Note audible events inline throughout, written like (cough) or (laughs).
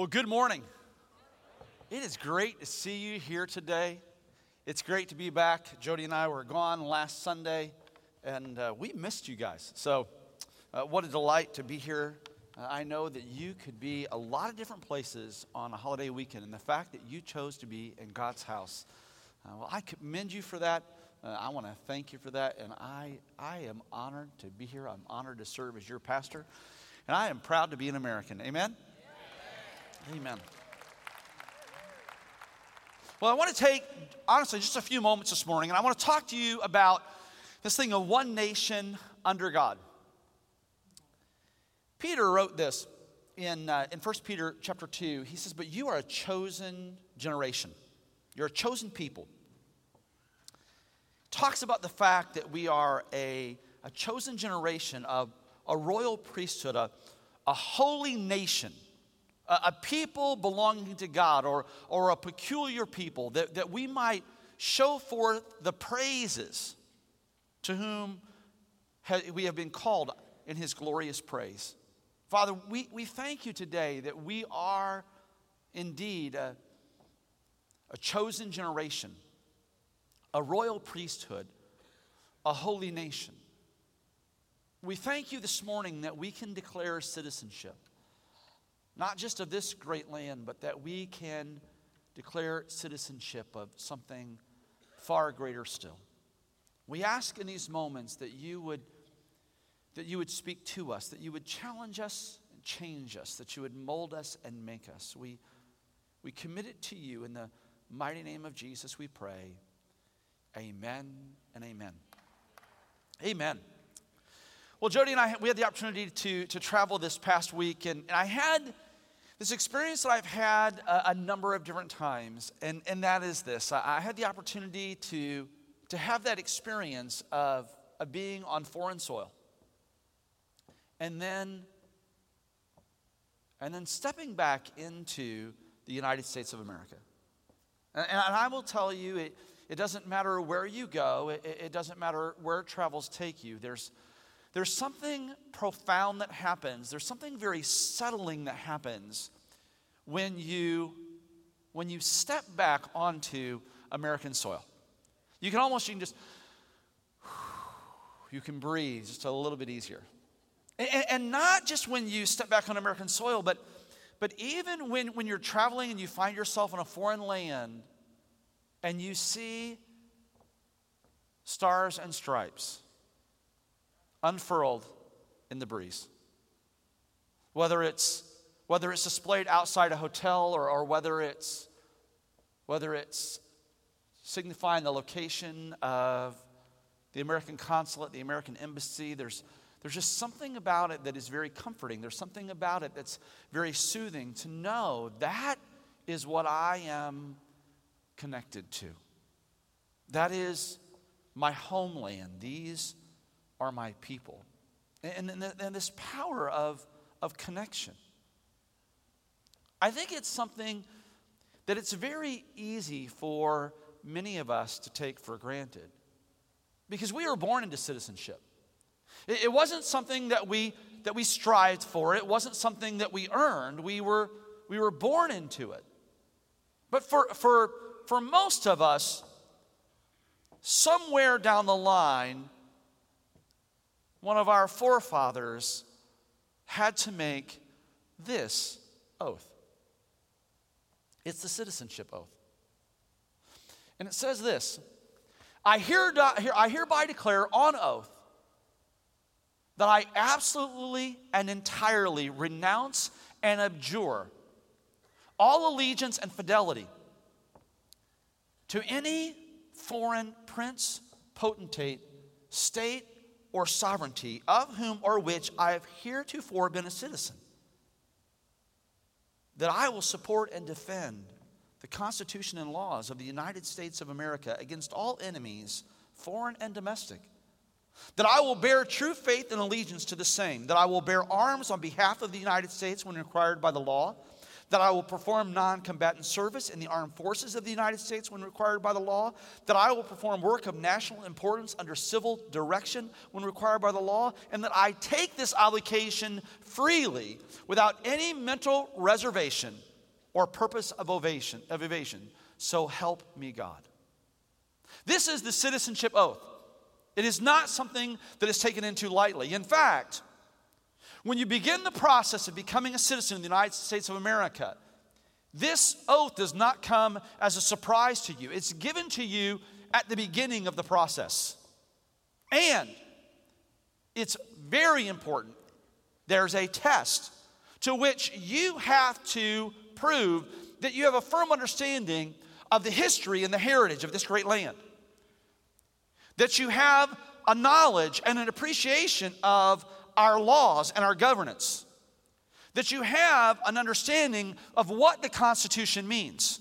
Well, good morning. It is great to see you here today. It's great to be back. Jody and I were gone last Sunday, and uh, we missed you guys. So, uh, what a delight to be here. Uh, I know that you could be a lot of different places on a holiday weekend, and the fact that you chose to be in God's house, uh, well, I commend you for that. Uh, I want to thank you for that, and I, I am honored to be here. I'm honored to serve as your pastor, and I am proud to be an American. Amen? Amen. Well, I want to take, honestly, just a few moments this morning, and I want to talk to you about this thing of one nation under God. Peter wrote this in, uh, in 1 Peter chapter 2. He says, But you are a chosen generation, you're a chosen people. Talks about the fact that we are a, a chosen generation, of a royal priesthood, a, a holy nation a, people belonging to God or, or a peculiar people, that, that we might show forth the praises to whom we have been called in his glorious praise. Father, we, we thank you today that we are indeed a, a chosen generation, a royal priesthood, a holy nation. We thank you this morning that we can declare citizenship not just of this great land, but that we can declare citizenship of something far greater still. We ask in these moments that you would that you would speak to us, that you would challenge us and change us, that you would mold us and make us. We, we commit it to you in the mighty name of Jesus, we pray. Amen and amen. Amen. Well, Jody and I, we had the opportunity to, to travel this past week, and, and I had this experience that I've had a, a, number of different times, and, and that is this I, I, had the opportunity to, to have that experience of, of being on foreign soil. And then, and then stepping back into the United States of America. And, and I will tell you, it, it doesn't matter where you go, it, it doesn't matter where travels take you. There's, there's something profound that happens. There's something very settling that happens when you when you step back onto American soil. You can almost you can just you can breathe just a little bit easier. And, and not just when you step back on American soil, but but even when, when you're traveling and you find yourself in a foreign land and you see stars and stripes unfurled in the breeze. Whether it's, whether it's displayed outside a hotel or, or whether, it's, whether it's signifying the location of the American consulate, the American embassy, there's, there's just something about it that is very comforting. There's something about it that's very soothing to know that is what I am connected to. That is my homeland. These are my people. And, and, and this power of, of connection. I think it's something that it's very easy for many of us to take for granted because we were born into citizenship. It, it wasn't something that we, that we strived for, it wasn't something that we earned. We were, we were born into it. But for, for, for most of us, somewhere down the line, one of our forefathers had to make this oath. It's the citizenship oath. And it says this I, I hereby declare on oath that I absolutely and entirely renounce and abjure all allegiance and fidelity to any foreign prince, potentate, state, or sovereignty, of whom or which I have heretofore been a citizen, that I will support and defend the Constitution and laws of the United States of America against all enemies, foreign and domestic. That I will bear true faith and allegiance to the same. That I will bear arms on behalf of the United States when required by the law that I will perform non combatant service in the armed forces of the United States when required by the law, that I will perform work of national importance under civil direction when required by the law, and that I take this obligation freely without any mental reservation or purpose of ovation, of evasion. So help me God. This is the citizenship oath. It is not something that is taken into lightly. In fact, when you begin the process of becoming a citizen of the United States of America, this oath does not come as a surprise to you. It's given to you at the beginning of the process. And it's very important. There's a test to which you have to prove that you have a firm understanding of the history and the heritage of this great land. That you have a knowledge and an appreciation of our laws and our governance. That you have an understanding of what the Constitution means.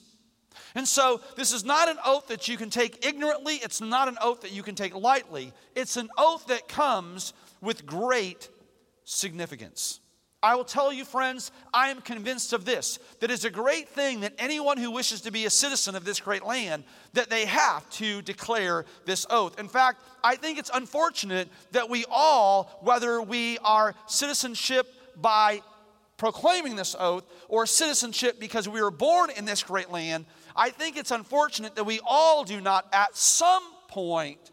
And so, this is not an oath that you can take ignorantly. It's not an oath that you can take lightly. It's an oath that comes with great significance. I will tell you, friends, I am convinced of this that it's a great thing that anyone who wishes to be a citizen of this great land that they have to declare this oath. In fact, I think it's unfortunate that we all, whether we are citizenship by proclaiming this oath or citizenship because we were born in this great land, I think it's unfortunate that we all do not at some point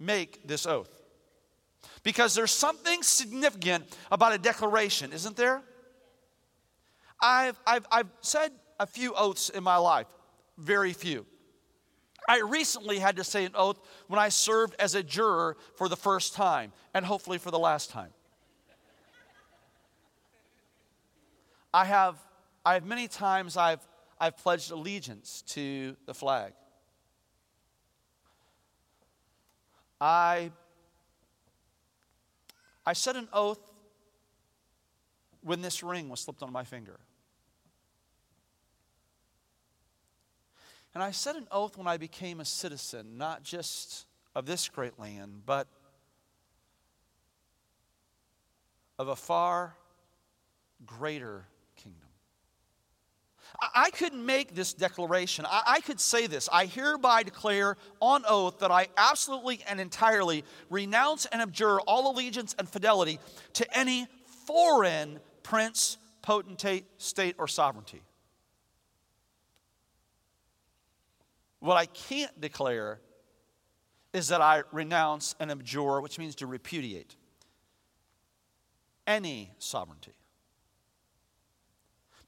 make this oath. Because there's something significant about a declaration, isn't there? I've, I've, I've said a few oaths in my life, very few. I recently had to say an oath when I served as a juror for the first time, and hopefully for the last time. I have, I have many times I've, I've pledged allegiance to the flag. I I said an oath when this ring was slipped on my finger. And I said an oath when I became a citizen, not just of this great land, but of a far greater I couldn't make this declaration. I, I, could say this I hereby declare on oath that I absolutely and entirely renounce and abjure all allegiance and fidelity to any foreign prince, potentate, state, or sovereignty. What I can't declare is that I renounce and abjure, which means to repudiate any sovereignty.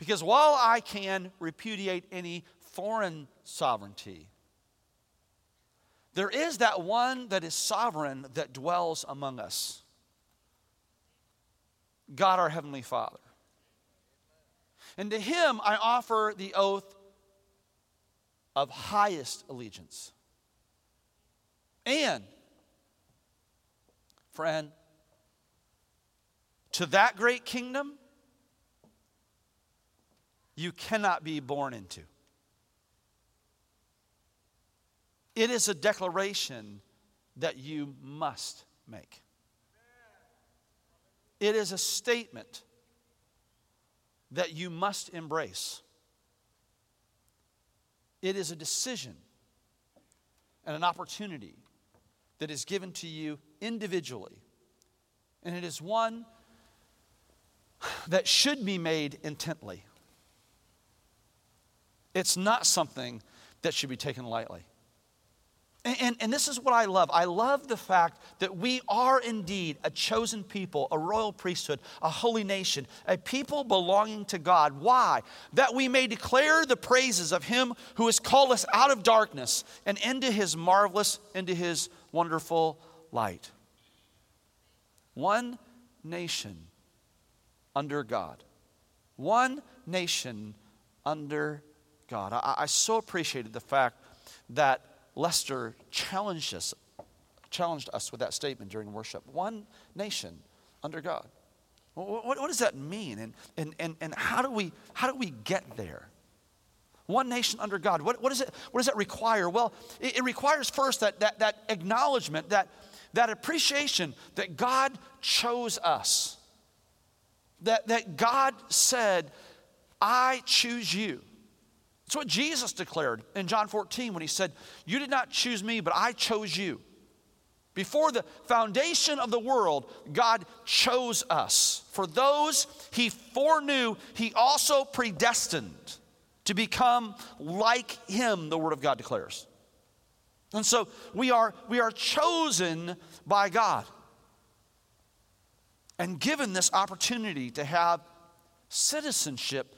Because while I can repudiate any foreign sovereignty, there is that one that is sovereign that dwells among us God our Heavenly Father. And to Him I offer the oath of highest allegiance. And, friend, to that great kingdom, you cannot be born into. It is a declaration that you must make. It is a statement that you must embrace. It is a decision and an opportunity that is given to you individually. And it is one that should be made intently. It's not something that should be taken lightly. And, and, and, this is what I love. I love the fact that we are indeed a chosen people, a royal priesthood, a holy nation, a people belonging to God. Why? That we may declare the praises of Him who has called us out of darkness and into His marvelous, into His wonderful light. One nation under God. One nation under God. I, I so appreciated the fact that Lester challenged us, challenged us with that statement during worship. One nation under God. What, what, what does that mean? And, and, and, and how, do we, how do we get there? One nation under God. What, what, does, it, what does that require? Well, it, it requires first that, that, that acknowledgement, that, that appreciation that God chose us. That, that God said, I choose you. It's what Jesus declared in John 14 when he said, You did not choose me, but I chose you. Before the foundation of the world, God chose us. For those he foreknew, he also predestined to become like him, the Word of God declares. And so we are, we are chosen by God and given this opportunity to have citizenship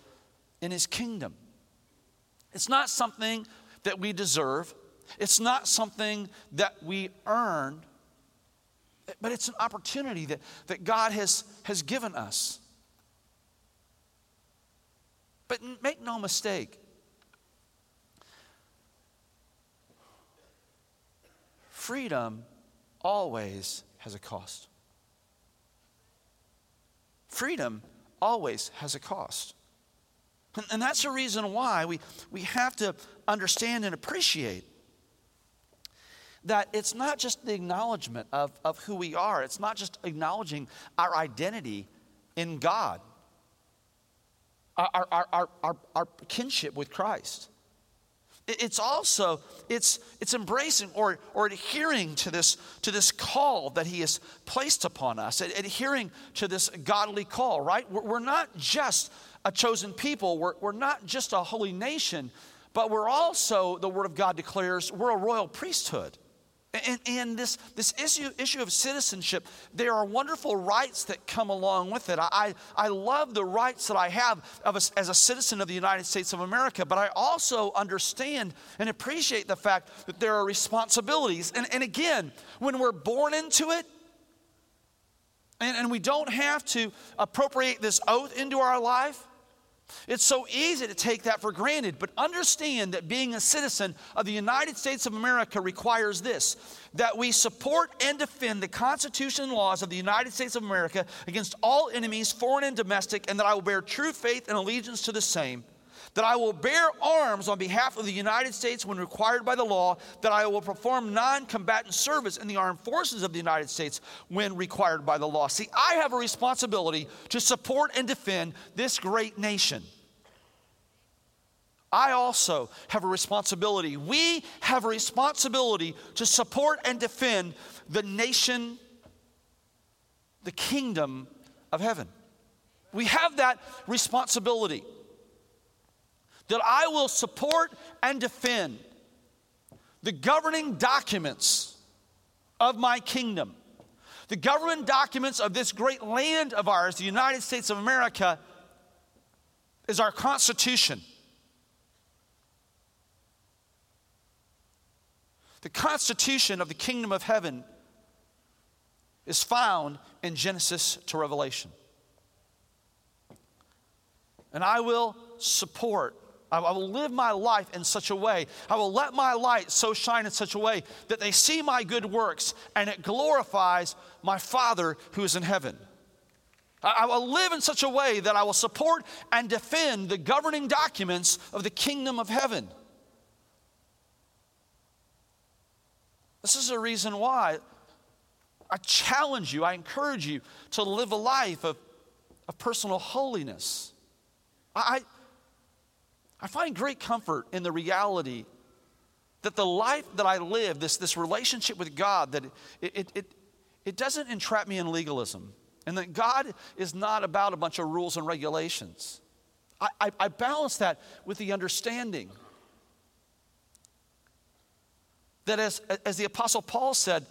in his kingdom. It's not something that we deserve, it's not something that we earn, but it's an opportunity that, that God has, has given us. But make no mistake, freedom always has a cost. Freedom always has a cost. And, and that's the reason why we, we have to understand and appreciate that it's not just the acknowledgement of, of who we are, it's not just acknowledging our identity in God, our, our, our, our, our kinship with Christ. It's also it's it's embracing or or adhering to this to this call that He has placed upon us, adhering to this godly call. Right? We're not just a chosen people. We're, we're not just a holy nation, but we're also, the Word of God declares, we're a royal priesthood. And, and, this, this issue, issue of citizenship, there are wonderful rights that come along with it. I, I love the rights that I have a, as a citizen of the United States of America, but I also understand and appreciate the fact that there are responsibilities. And, and again, when we're born into it, and, and we don't have to appropriate this oath into our life, it's so easy to take that for granted, but understand that being a citizen of the United States of America requires this that we support and defend the Constitution and laws of the United States of America against all enemies, foreign and domestic, and that I will bear true faith and allegiance to the same that I will bear arms on behalf of the United States when required by the law, that I will perform non combatant service in the armed forces of the United States when required by the law. See, I have a responsibility to support and defend this great nation. I also have a responsibility. We have a responsibility to support and defend the nation, the kingdom of heaven. We have that responsibility that I will support and defend the governing documents of my kingdom. The government documents of this great land of ours, the United States of America, is our Constitution. The Constitution of the kingdom of heaven is found in Genesis to Revelation. And I will support I will live my life in such a way. I will let my light so shine in such a way that they see my good works and it glorifies my Father who is in heaven. I will live in such a way that I will support and defend the governing documents of the kingdom of heaven. This is a reason why I challenge you, I encourage you to live a life of, of personal holiness. I, I find great comfort in the reality that the life that I live, this, this relationship with God, that it, it, it, it doesn't entrap me in legalism. And that God is not about a bunch of rules and regulations. I, I, I balance that with the understanding that as, as the Apostle Paul said,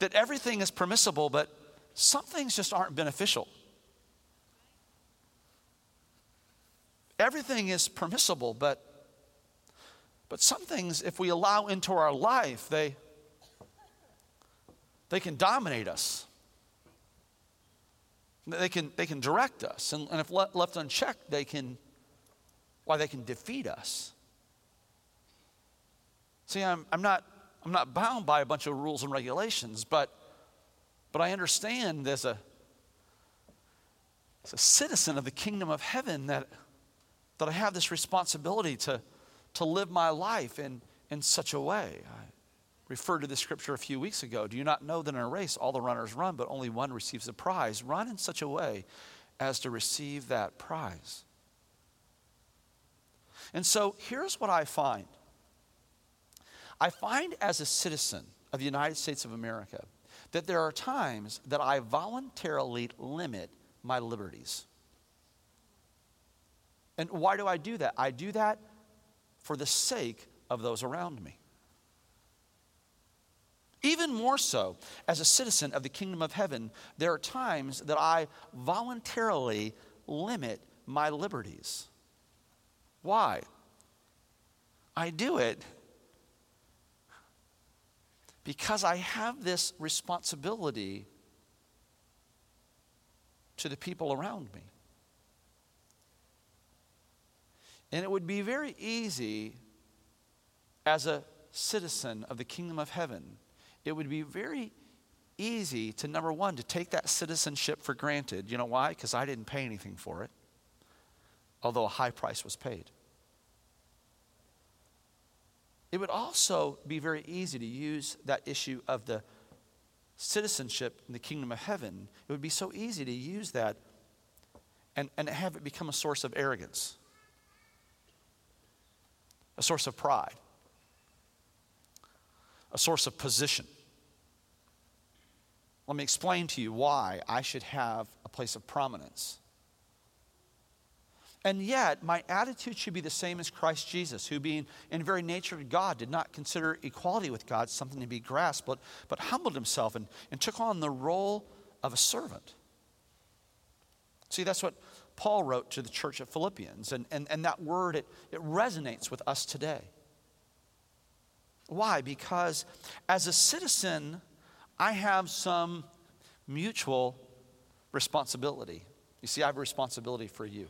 that everything is permissible, but some things just aren't beneficial. Everything is permissible, but, but some things, if we allow into our life, they, they can dominate us. They can, they can direct us. And, and if le- left unchecked, they can, why, they can defeat us. See, I'm, I'm, not, I'm not bound by a bunch of rules and regulations, but, but I understand as a, as a citizen of the kingdom of heaven that that I have this responsibility to, to live my life in, in such a way. I referred to this scripture a few weeks ago. Do you not know that in a race all the runners run, but only one receives the prize? Run in such a way as to receive that prize. And so here's what I find I find as a citizen of the United States of America that there are times that I voluntarily limit my liberties. And why do I do that? I do that for the sake of those around me. Even more so, as a citizen of the kingdom of heaven, there are times that I voluntarily limit my liberties. Why? I do it because I have this responsibility to the people around me. And it would be very easy as a citizen of the kingdom of heaven, it would be very easy to, number one, to take that citizenship for granted. You know why? Because I didn't pay anything for it, although a high price was paid. It would also be very easy to use that issue of the citizenship in the kingdom of heaven. It would be so easy to use that and, and have it become a source of arrogance, a source of pride, a source of position. Let me explain to you why I should have a place of prominence. And yet, my attitude should be the same as Christ Jesus, who, being in very nature God, did not consider equality with God something to be grasped, but, but humbled himself and, and took on the role of a servant. See, that's what Paul wrote to the church of Philippians, and, and, and that word, it, it resonates with us today. Why? Because as a citizen, I have some mutual responsibility. You see, I have a responsibility for you.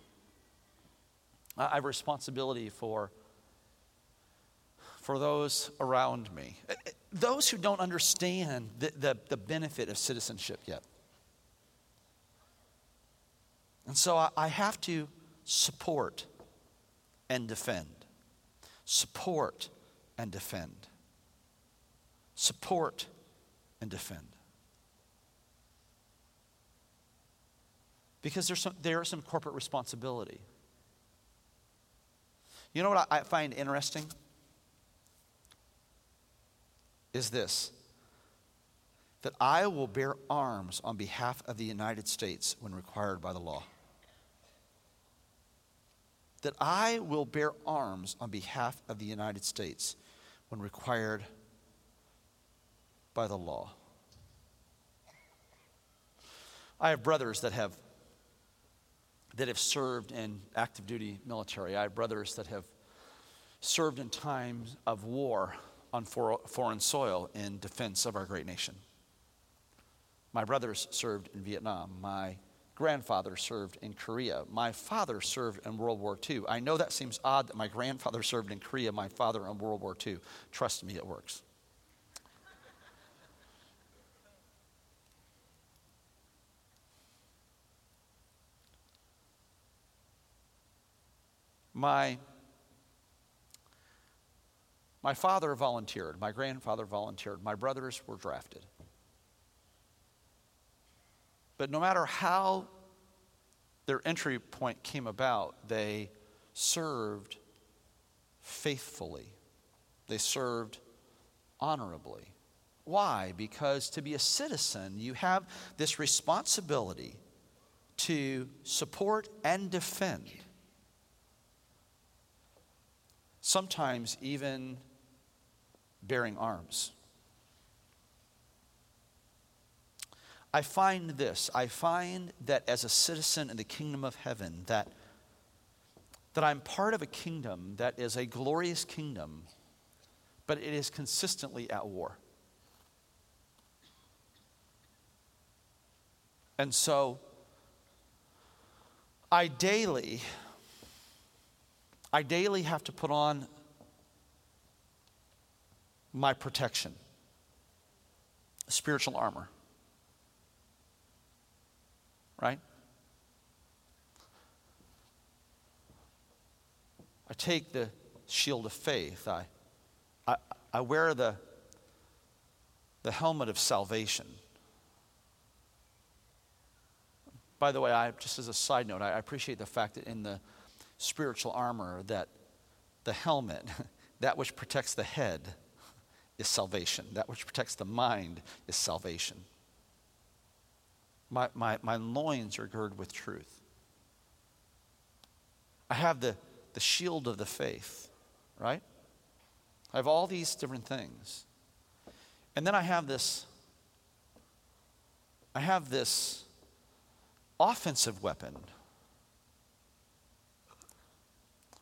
I have a responsibility for, for those around me, uh, uh, those who don't understand the, the, the benefit of citizenship yet. And so I, I have to support and defend. Support and defend. Support and defend. Because there's some, there is some corporate responsibility. You know what I find interesting? Is this that I will bear arms on behalf of the United States when required by the law. That I will bear arms on behalf of the United States when required by the law. I have brothers that have that have served in active duty military. I have brothers that have served in times of war on foreign soil in defense of our great nation. My brothers served in Vietnam. My grandfather served in Korea. My father served in World War II. I know that seems odd that my grandfather served in Korea, my father in World War II. Trust me, it works. My, my father volunteered, my grandfather volunteered, my brothers were drafted. But no matter how their entry point came about, they served faithfully. They served honorably. Why? Because to be a citizen, you have this responsibility to support and defend sometimes even bearing arms. I find this I find that as a citizen in the kingdom of heaven, that, that I'm part of a kingdom that is a glorious kingdom, but it is consistently at war. And so, I daily I daily have to put on my protection, spiritual armor. Right? I take the shield of faith. I, I, I wear the, the helmet of salvation. By the way, I, just as a side note, I appreciate the fact that in the spiritual armor that the helmet, (laughs) that which protects the head, is salvation. That which protects the mind is salvation. My, my, my loins are girded with truth. I have the, the shield of the faith, right? I have all these different things. And then I have this I have this offensive weapon,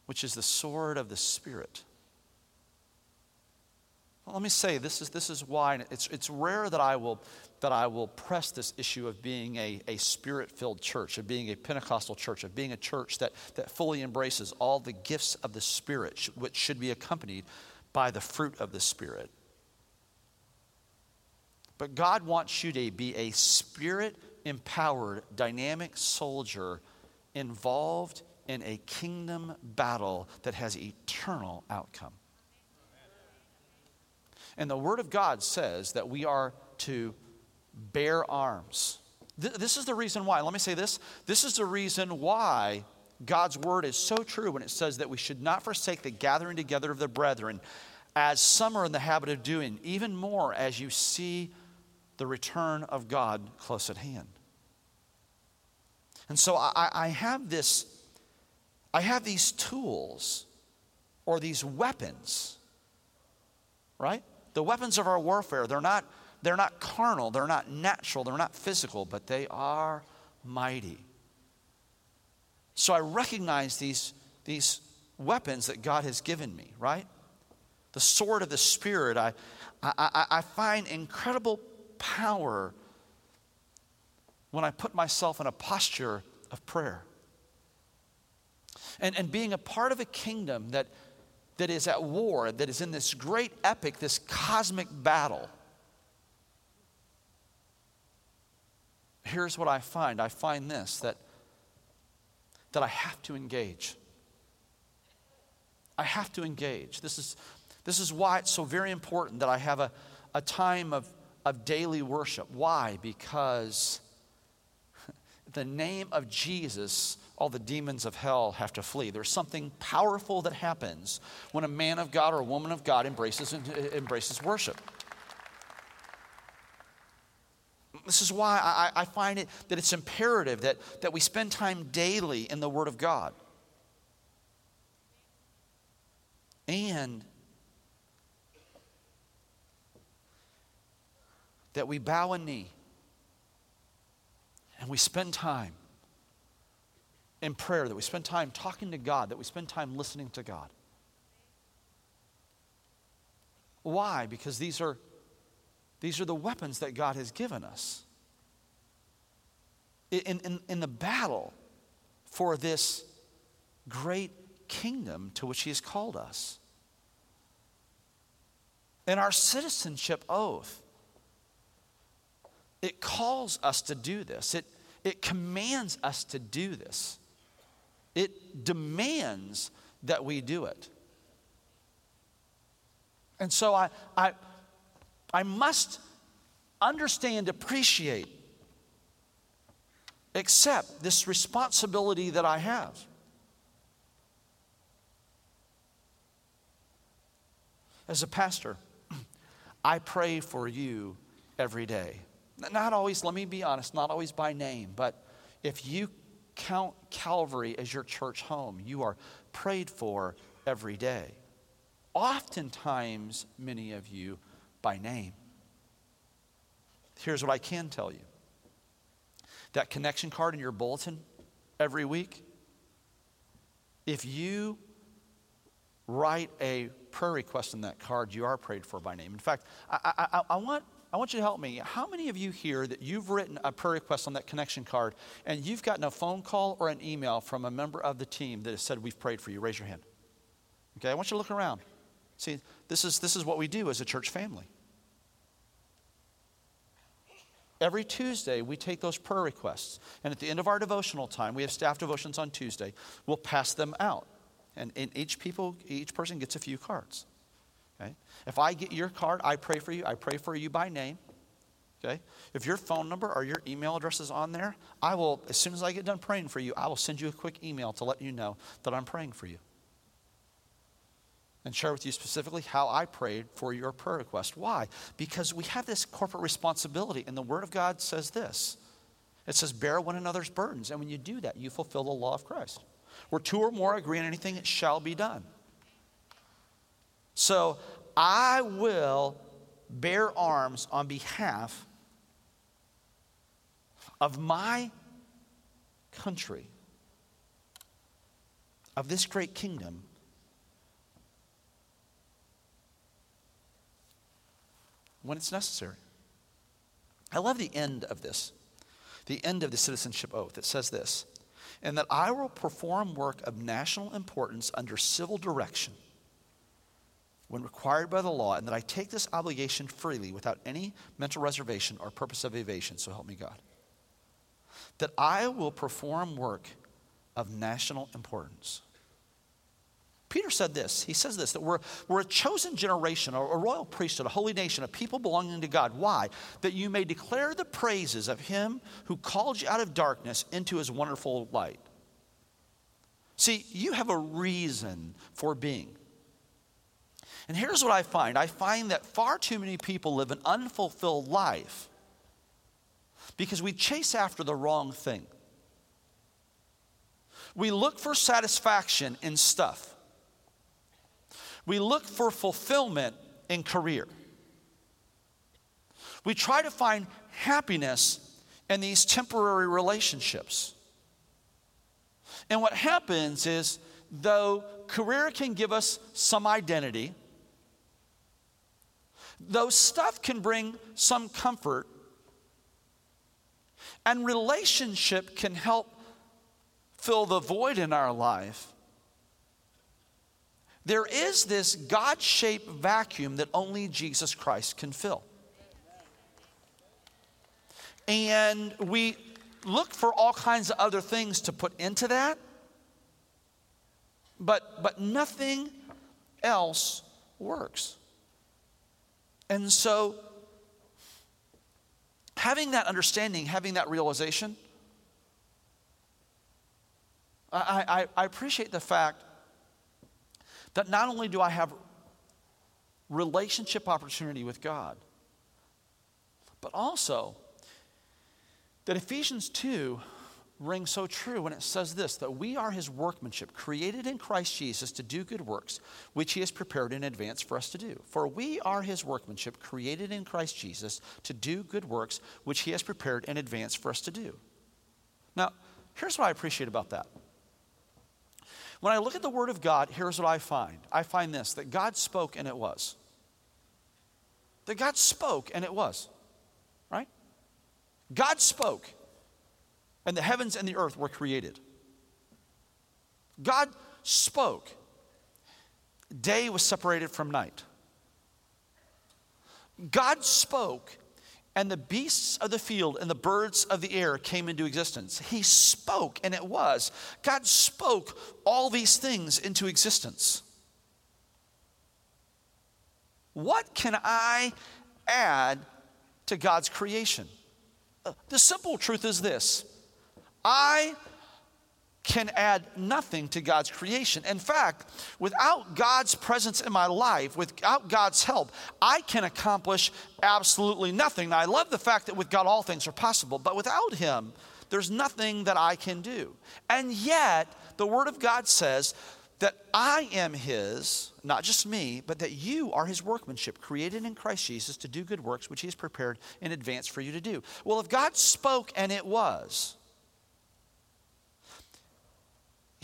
which is the sword of the Spirit. Well, let me say this is, this is why it's, it's rare that I, will, that I will press this issue of being a, a spirit filled church, of being a Pentecostal church, of being a church that, that fully embraces all the gifts of the Spirit, which should be accompanied by the fruit of the Spirit. But God wants you to be a spirit empowered, dynamic soldier involved in a kingdom battle that has eternal outcome. And the Word of God says that we are to bear arms. Th- this is the reason why. Let me say this. This is the reason why God's Word is so true when it says that we should not forsake the gathering together of the brethren, as some are in the habit of doing, even more as you see the return of God close at hand. And so I, I have this, I have these tools or these weapons, right? The weapons of our warfare, they're not, they're not carnal, they're not natural, they're not physical, but they are mighty. So I recognize these, these weapons that God has given me, right? The sword of the Spirit, I, I, I find incredible power when I put myself in a posture of prayer. And, and being a part of a kingdom that that is at war, that is in this great epic, this cosmic battle. Here's what I find I find this that, that I have to engage. I have to engage. This is, this is why it's so very important that I have a, a time of, of daily worship. Why? Because (laughs) the name of Jesus all the demons of hell have to flee. There's something powerful that happens when a man of God or a woman of God embraces, embraces worship. This is why I, I find it that it's imperative that, that we spend time daily in the Word of God. And that we bow a knee and we spend time in prayer, that we spend time talking to God, that we spend time listening to God. Why? Because these are, these are the weapons that God has given us. In, in, in the battle for this great kingdom to which He has called us. And our citizenship oath, it calls us to do this, it, it commands us to do this. It demands that we do it. And so I, I, I must understand, appreciate, accept this responsibility that I have. As a pastor, (clears throat) I pray for you every day. Not always, let me be honest, not always by name, but if you count Calvary as your church home. You are prayed for every day. Oftentimes, many of you by name. Here's what I can tell you that connection card in your bulletin every week, if you write a prayer request in that card, you are prayed for by name. In fact, I, I, I want I want you to help me. How many of you here that you've written a prayer request on that connection card and you've gotten a phone call or an email from a member of the team that has said, We've prayed for you? Raise your hand. Okay, I want you to look around. See, this is, this is what we do as a church family. Every Tuesday, we take those prayer requests, and at the end of our devotional time, we have staff devotions on Tuesday, we'll pass them out. And, and each people, each person gets a few cards. Okay? If I get your card, I pray for you. I pray for you by name. Okay? If your phone number or your email address is on there, I will, as soon as I get done praying for you, I will send you a quick email to let you know that I'm praying for you. and share with you specifically how I prayed for your prayer request. Why? Because we have this corporate responsibility, and the Word of God says this it says, Bear one another's burdens. And when you do that, you fulfill the law of Christ. Where two or more agree on anything, it shall be done. So I will bear arms on behalf of my country, of this great kingdom. When it's necessary. I love the end of this, the end of the citizenship oath. It says this, and that I will perform work of national importance under civil direction when required by the law, and that I take this obligation freely without any mental reservation or purpose of evasion, so help me God. That I will perform work of national importance. Peter said this. He says this that we're, we're a chosen generation, a, a royal priesthood, a holy nation, a people belonging to God. Why? That you may declare the praises of him who called you out of darkness into his wonderful light. See, you have a reason for being. And here's what I find I find that far too many people live an unfulfilled life because we chase after the wrong thing. We look for satisfaction in stuff, we look for fulfillment in career. We try to find happiness in these temporary relationships. And what happens is, though career can give us some identity, though stuff can bring some comfort, and relationship can help fill the void in our life, there is this God shaped vacuum that only Jesus Christ can fill. And we look for all kinds of other things to put into that, but, but nothing else works. And so, having that understanding, having that realization, I, I, I, appreciate the fact that not only do I have relationship opportunity with God, but also that Ephesians 2 rings so true when it says this that we are his workmanship, created in Christ Jesus to do good works, which he has prepared in advance for us to do. For we are his workmanship, created in Christ Jesus to do good works, which he has prepared in advance for us to do. Now, here's what I appreciate about that. When I look at the Word of God, here's what I find I find this that God spoke and it was. That God spoke and it was, right? God spoke and the heavens and the earth were created. God spoke. Day was separated from night. God spoke, and the beasts of the field and the birds of the air came into existence. He spoke, and it was. God spoke all these things into existence. What can I add to God's creation? Uh, the simple truth is this I can add nothing to God's creation. In fact, without God's presence in my life, without God's help, I can accomplish absolutely nothing. Now, I love the fact that with God all things are possible, but without Him, there's nothing that I can do. And yet, the Word of God says that I am His, not just me, but that you are His workmanship, created in Christ Jesus to do good works, which He has prepared in advance for you to do. Well, if God spoke and it was,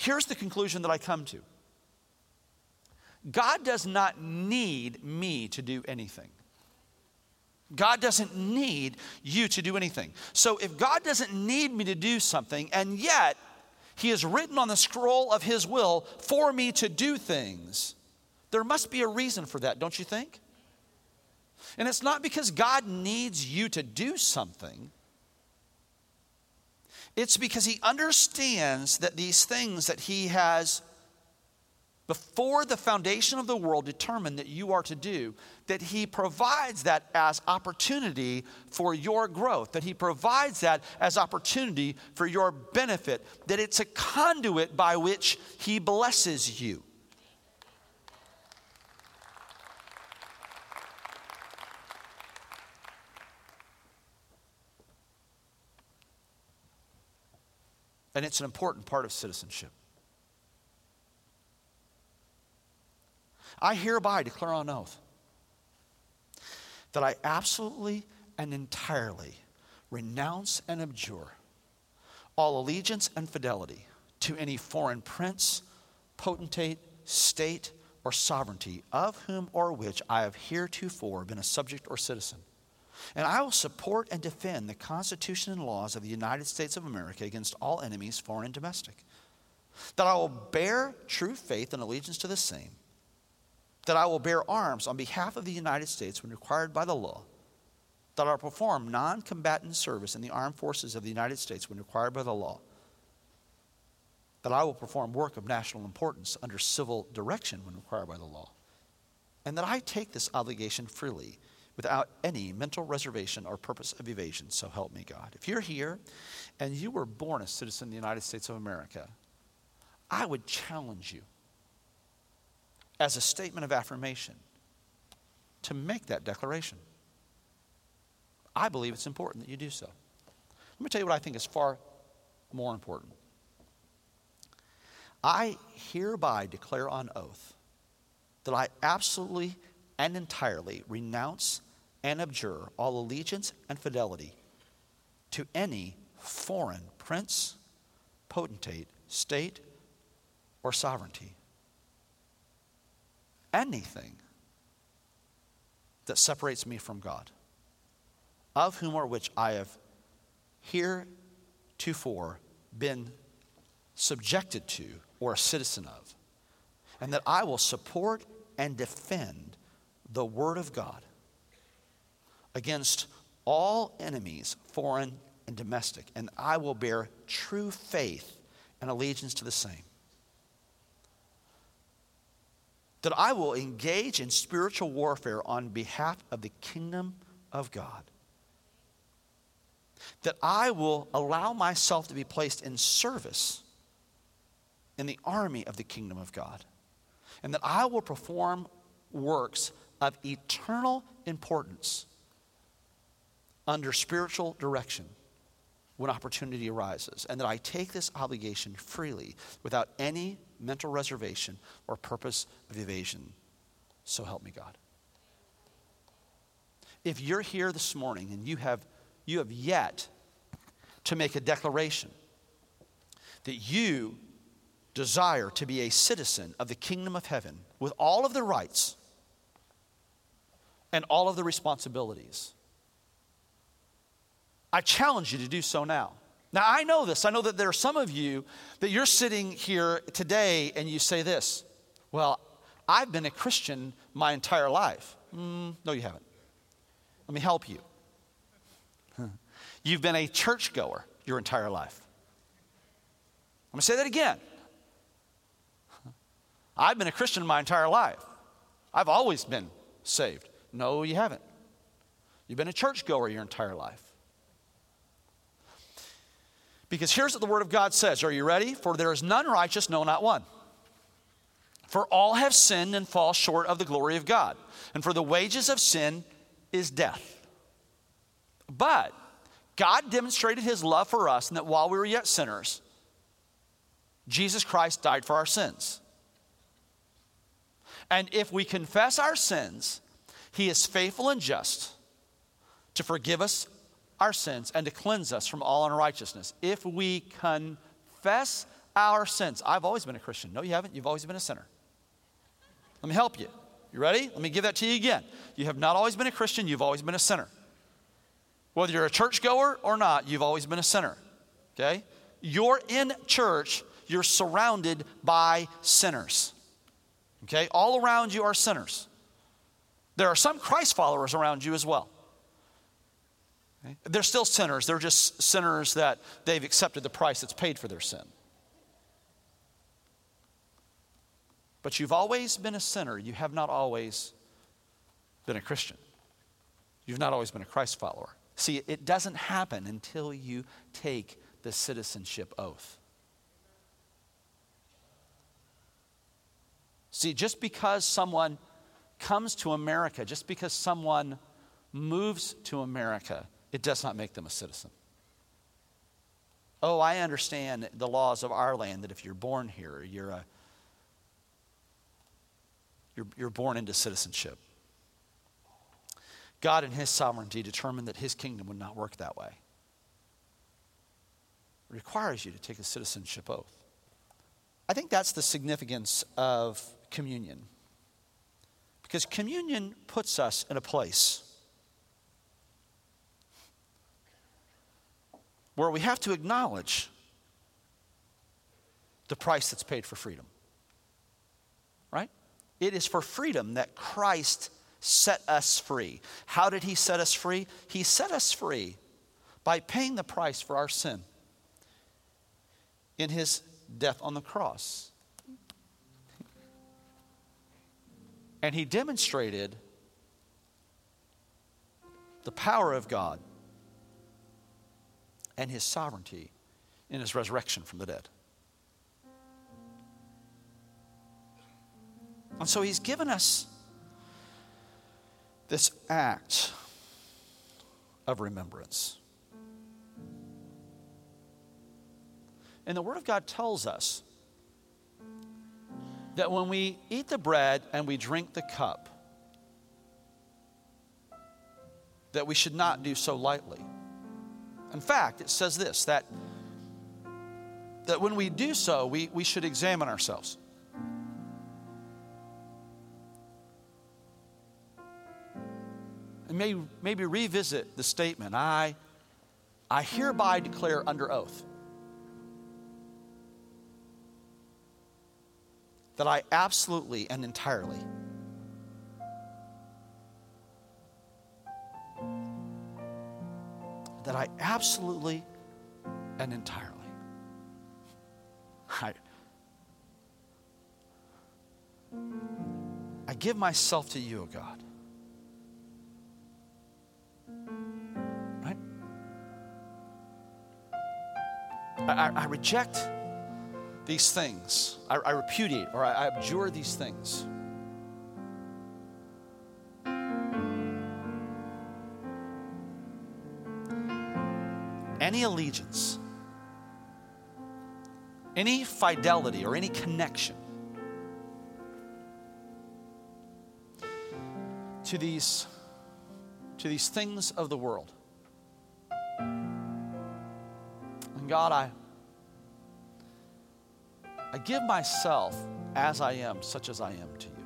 Here's the conclusion that I come to God does not need me to do anything. God doesn't need you to do anything. So if God doesn't need me to do something, and yet He has written on the scroll of His will for me to do things, there must be a reason for that, don't you think? And it's not because God needs you to do something. It's because he understands that these things that he has, before the foundation of the world, determined that you are to do, that he provides that as opportunity for your growth, that he provides that as opportunity for your benefit, that it's a conduit by which he blesses you. And it's an important part of citizenship. I hereby declare on oath that I absolutely and entirely renounce and abjure all allegiance and fidelity to any foreign prince, potentate, state, or sovereignty of whom or which I have heretofore been a subject or citizen. And I will support and defend the Constitution and laws of the United States of America against all enemies, foreign and domestic. That I will bear true faith and allegiance to the same. That I will bear arms on behalf of the United States when required by the law. That I will perform non combatant service in the armed forces of the United States when required by the law that I will perform work of national importance under civil direction when required by the law, and that I take this obligation freely without any mental reservation or purpose of evasion, so help me God. If you're here and you were born a citizen of the United States of America, I would challenge you as a statement of affirmation to make that declaration. I believe it's important that you do so. Let me tell you what I think is far more important. I hereby declare on oath that I absolutely and entirely renounce and abjure all allegiance and fidelity to any foreign prince, potentate, state, or sovereignty. Anything that separates me from God, of whom or which I have heretofore been subjected to or a citizen of, and that I will support and defend the Word of God against all enemies, foreign and domestic, and I will bear true faith and allegiance to the same. That I will engage in spiritual warfare on behalf of the kingdom of God. That I will allow myself to be placed in service in the army of the kingdom of God, and that I will perform works of eternal importance under spiritual direction when opportunity arises, and that I take this obligation freely without any mental reservation or purpose of evasion. So help me God. If you're here this morning and you have, you have yet to make a declaration that you desire to be a citizen of the kingdom of heaven with all of the rights and all of the responsibilities. I challenge you to do so now. Now, I know this. I know that there are some of you that you're sitting here today and you say this Well, I've been a Christian my entire life. Mm, no, you haven't. Let me help you. (laughs) You've been a churchgoer your entire life. I'm going to say that again. (laughs) I've been a Christian my entire life. I've always been saved. No, you haven't. You've been a churchgoer your entire life. Because here's what the Word of God says Are you ready? For there is none righteous, no, not one. For all have sinned and fall short of the glory of God. And for the wages of sin is death. But God demonstrated his love for us in that while we were yet sinners, Jesus Christ died for our sins. And if we confess our sins, he is faithful and just to forgive us our sins and to cleanse us from all unrighteousness. If we confess our sins, I've always been a Christian. No, you haven't. You've always been a sinner. Let me help you. You ready? Let me give that to you again. You have not always been a Christian, you've always been a sinner. Whether you're a churchgoer or not, you've always been a sinner. Okay? You're in church, you're surrounded by sinners. Okay? All around you are sinners. There are some Christ followers around you as well. They're still sinners. They're just sinners that they've accepted the price that's paid for their sin. But you've always been a sinner. You have not always been a Christian. You've not always been a Christ follower. See, it doesn't happen until you take the citizenship oath. See, just because someone comes to America, just because someone moves to America, it does not make them a citizen. Oh, I understand the laws of our land that if you're born here, you're, a, you're, you're born into citizenship. God, in His sovereignty, determined that His kingdom would not work that way. It requires you to take a citizenship oath. I think that's the significance of communion. Because communion puts us in a place where we have to acknowledge the price that's paid for freedom. Right? It is for freedom that Christ set us free. How did he set us free? He set us free by paying the price for our sin in his death on the cross. And he demonstrated the power of God and his sovereignty in his resurrection from the dead. And so he's given us this act of remembrance. And the Word of God tells us that when we eat the bread and we drink the cup, that we should not do so lightly. In fact, it says this that, that when we do so, we, we should examine ourselves. and maybe, maybe revisit the statement I, I hereby declare under oath that I absolutely and entirely that I absolutely and entirely I, I give myself to you, O God. I, I reject these things. I, I repudiate or I, I abjure these things. Any allegiance, any fidelity, or any connection to these, to these things of the world. And God, I, I give myself as I am, such as I am to you.